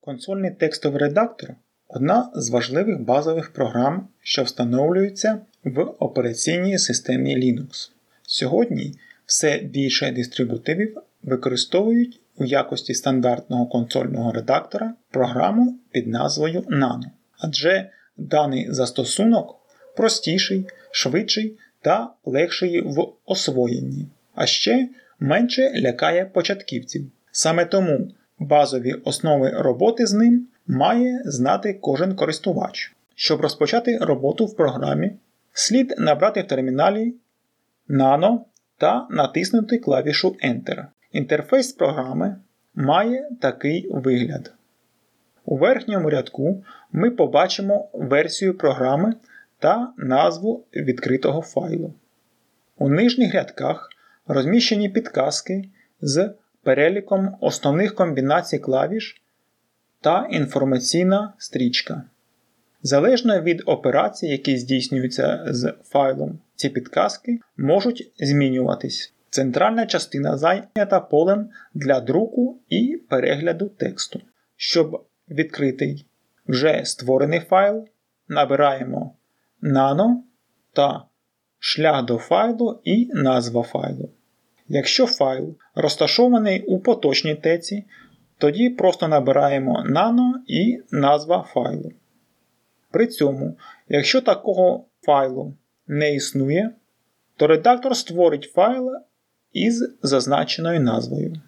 Консольний текстовий редактор одна з важливих базових програм, що встановлюється в операційній системі Linux. Сьогодні все більше дистрибутивів використовують у якості стандартного консольного редактора програму під назвою Nano, адже даний застосунок простіший, швидший та легший в освоєнні, а ще менше лякає початківців. Саме тому базові основи роботи з ним має знати кожен користувач. Щоб розпочати роботу в програмі, слід набрати в терміналі Nano та натиснути клавішу Enter. Інтерфейс програми має такий вигляд. У верхньому рядку ми побачимо версію програми та назву відкритого файлу. У нижніх рядках розміщені підказки з переліком основних комбінацій клавіш та інформаційна стрічка. Залежно від операцій, які здійснюються з файлом, ці підказки можуть змінюватись. Центральна частина зайнята полем для друку і перегляду тексту. Щоб відкрити вже створений файл, набираємо nano та шлях до файлу і назва файлу. Якщо файл розташований у поточній теці, тоді просто набираємо nano і назва файлу. При цьому, якщо такого файлу не існує, то редактор створить файл із зазначеною назвою.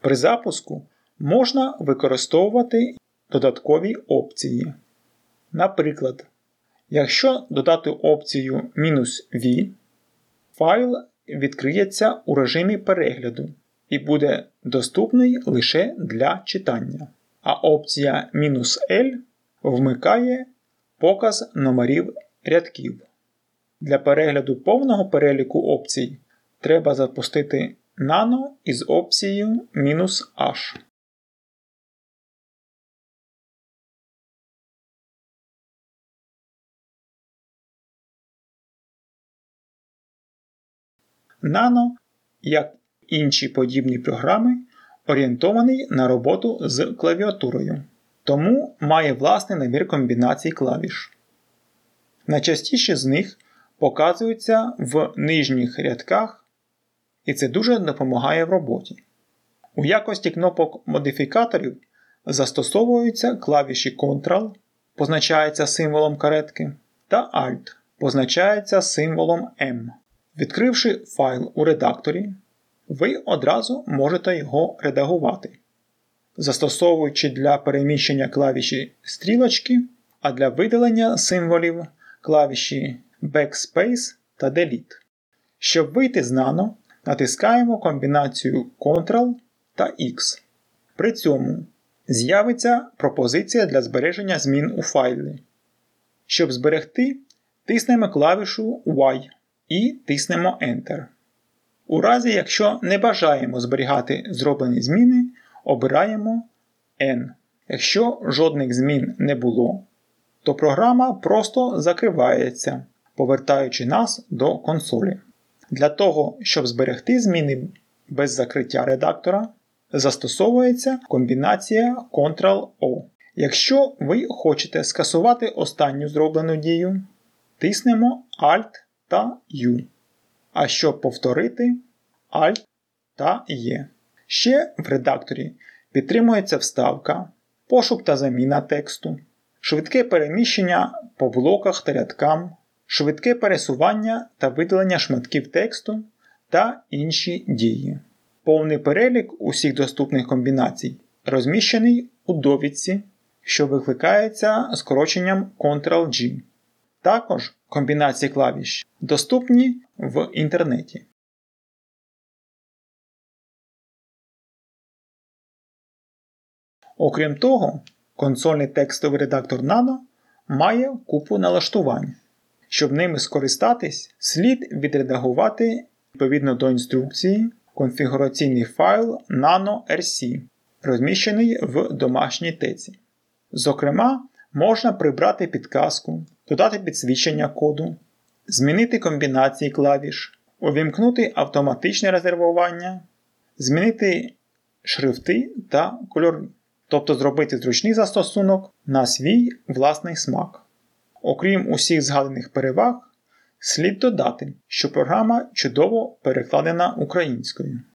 При запуску можна використовувати додаткові опції. Наприклад, якщо додати опцію "-v", файл відкриється у режимі перегляду і буде доступний лише для читання. А опція "-l" вмикає показ номерів рядків. Для перегляду повного переліку опцій треба запустити Nano із опцією "-h". Nano, як інші подібні програми, орієнтований на роботу з клавіатурою, тому має власний набір комбінацій клавіш. Найчастіші з них показуються в нижніх рядках, і це дуже допомагає в роботі. У якості кнопок модифікаторів застосовуються клавіші Ctrl, позначається символом каретки, та Alt позначається символом M. Відкривши файл у редакторі, ви одразу можете його редагувати, застосовуючи для переміщення клавіші стрілочки, а для видалення символів клавіші Backspace та Delete. Щоб вийти з Nano, натискаємо комбінацію Ctrl та X. При цьому з'явиться пропозиція для збереження змін у файлі. Щоб зберегти, тиснемо клавішу Y і тиснемо Enter. У разі, якщо не бажаємо зберігати зроблені зміни, обираємо N. Якщо жодних змін не було, то програма просто закривається, повертаючи нас до консолі. Для того, щоб зберегти зміни без закриття редактора, застосовується комбінація Ctrl-O. Якщо ви хочете скасувати останню зроблену дію, тиснемо Alt та U. А щоб повторити Alt та E. Ще в редакторі підтримується вставка, пошук та заміна тексту, швидке переміщення по блоках та рядкам, швидке пересування та видалення шматків тексту та інші дії. Повний перелік усіх доступних комбінацій розміщений у довідці, що викликається скороченням Ctrl-G. Також комбінації клавіш доступні в інтернеті. Окрім того, консольний текстовий редактор Nano має купу налаштувань. Щоб ними скористатись, слід відредагувати відповідно до інструкції конфігураційний файл nano.rc, розміщений в домашній теці. Зокрема, можна прибрати підказку, додати підсвічення коду, змінити комбінації клавіш, увімкнути автоматичне резервування, змінити шрифти та кольори тобто зробити зручний застосунок на свій власний смак. Окрім усіх згаданих переваг, слід додати, що програма чудово перекладена українською.